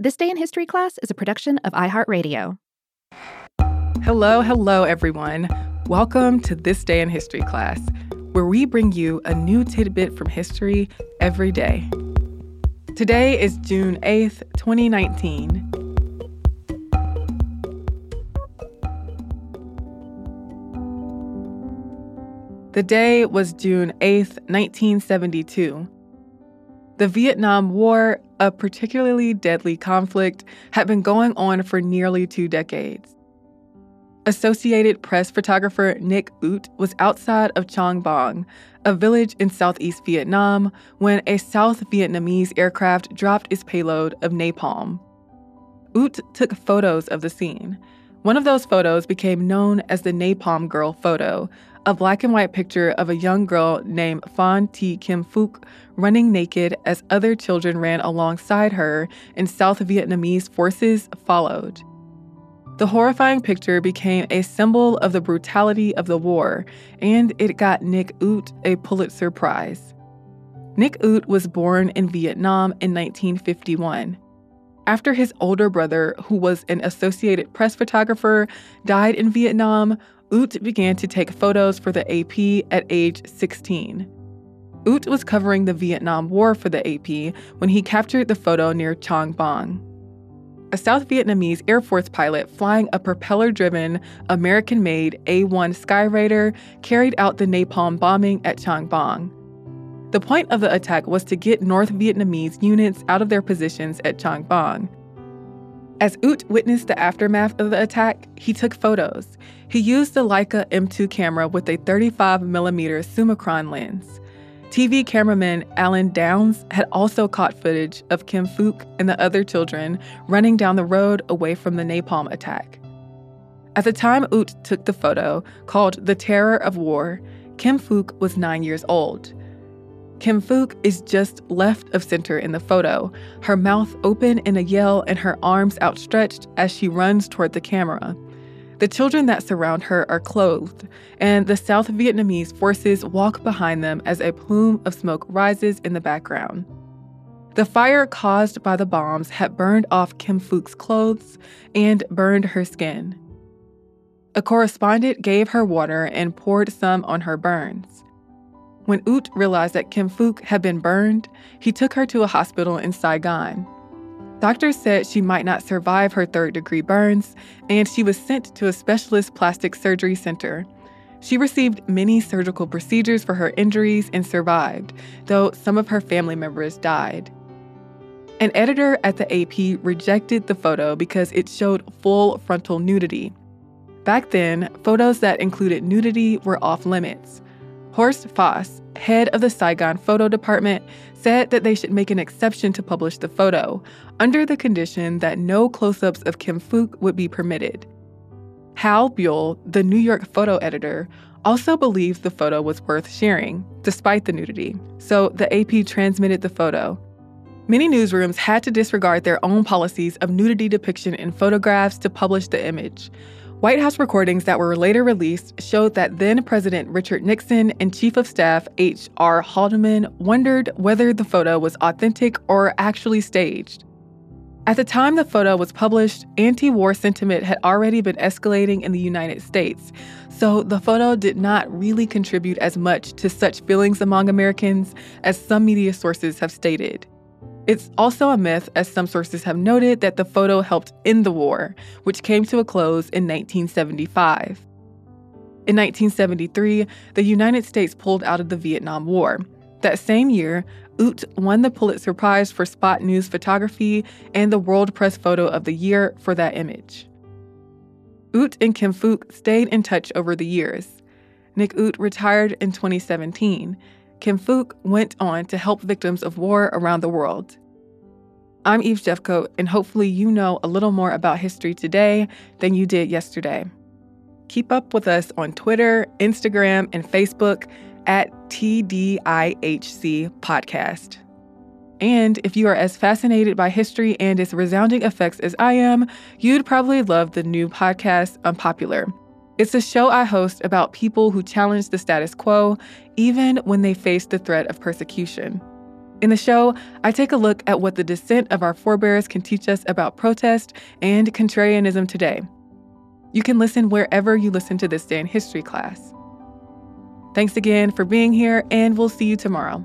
This Day in History class is a production of iHeartRadio. Hello, hello, everyone. Welcome to This Day in History class, where we bring you a new tidbit from history every day. Today is June 8th, 2019. The day was June 8th, 1972. The Vietnam War, a particularly deadly conflict, had been going on for nearly two decades. Associated Press photographer Nick Ut was outside of Trang Bang, a village in southeast Vietnam, when a South Vietnamese aircraft dropped its payload of napalm. Ut took photos of the scene. One of those photos became known as the Napalm Girl photo, a black and white picture of a young girl named Phan Thi Kim Phuc running naked as other children ran alongside her and South Vietnamese forces followed. The horrifying picture became a symbol of the brutality of the war, and it got Nick Ut a Pulitzer Prize. Nick Ut was born in Vietnam in 1951. After his older brother, who was an Associated Press photographer, died in Vietnam, Ut began to take photos for the AP at age 16. Ut was covering the Vietnam War for the AP when he captured the photo near Trang Bang. A South Vietnamese Air Force pilot flying a propeller driven, American made A 1 Skyraider carried out the napalm bombing at Trang Bang. The point of the attack was to get North Vietnamese units out of their positions at Trang Bang. As Ut witnessed the aftermath of the attack, he took photos. He used the Leica M2 camera with a 35mm Summicron lens. TV cameraman Alan Downes had also caught footage of Kim Phuc and the other children running down the road away from the napalm attack. At the time Ut took the photo, called The Terror of War, Kim Phuc was nine years old. Kim Phuc is just left of center in the photo, her mouth open in a yell and her arms outstretched as she runs toward the camera. The children that surround her are clothed, and the South Vietnamese forces walk behind them as a plume of smoke rises in the background. The fire caused by the bombs had burned off Kim Phuc's clothes and burned her skin. A correspondent gave her water and poured some on her burns. When Ut realized that Kim Phuc had been burned, he took her to a hospital in Saigon. Doctors said she might not survive her third degree burns, and she was sent to a specialist plastic surgery center. She received many surgical procedures for her injuries and survived, though some of her family members died. An editor at the AP rejected the photo because it showed full frontal nudity. Back then, photos that included nudity were off limits. Horst Faas, head of the Saigon photo department, said that they should make an exception to publish the photo, under the condition that no close ups of Kim Phuc would be permitted. Hal Buell, the New York photo editor, also believed the photo was worth sharing, despite the nudity, so the AP transmitted the photo. Many newsrooms had to disregard their own policies of nudity depiction in photographs to publish the image. White House recordings that were later released showed that then President Richard Nixon and Chief of Staff H.R. Haldeman wondered whether the photo was authentic or actually staged. At the time the photo was published, anti war sentiment had already been escalating in the United States, so the photo did not really contribute as much to such feelings among Americans as some media sources have stated. It's also a myth, as some sources have noted, that the photo helped end the war, which came to a close in 1975. In 1973, the United States pulled out of the Vietnam War. That same year, Ut won the Pulitzer Prize for Spot News Photography and the World Press Photo of the Year for that image. Ut and Kim Phuc stayed in touch over the years. Nick Ut retired in 2017, Kim Phuc went on to help victims of war around the world. I'm Eves Jeffcoat, and hopefully, you know a little more about history today than you did yesterday. Keep up with us on Twitter, Instagram, and Facebook at TDIHC Podcast. And if you are as fascinated by history and its resounding effects as I am, you'd probably love the new podcast, Unpopular. It's a show I host about people who challenge the status quo, even when they face the threat of persecution. In the show, I take a look at what the dissent of our forebears can teach us about protest and contrarianism today. You can listen wherever you listen to this day in history class. Thanks again for being here, and we'll see you tomorrow.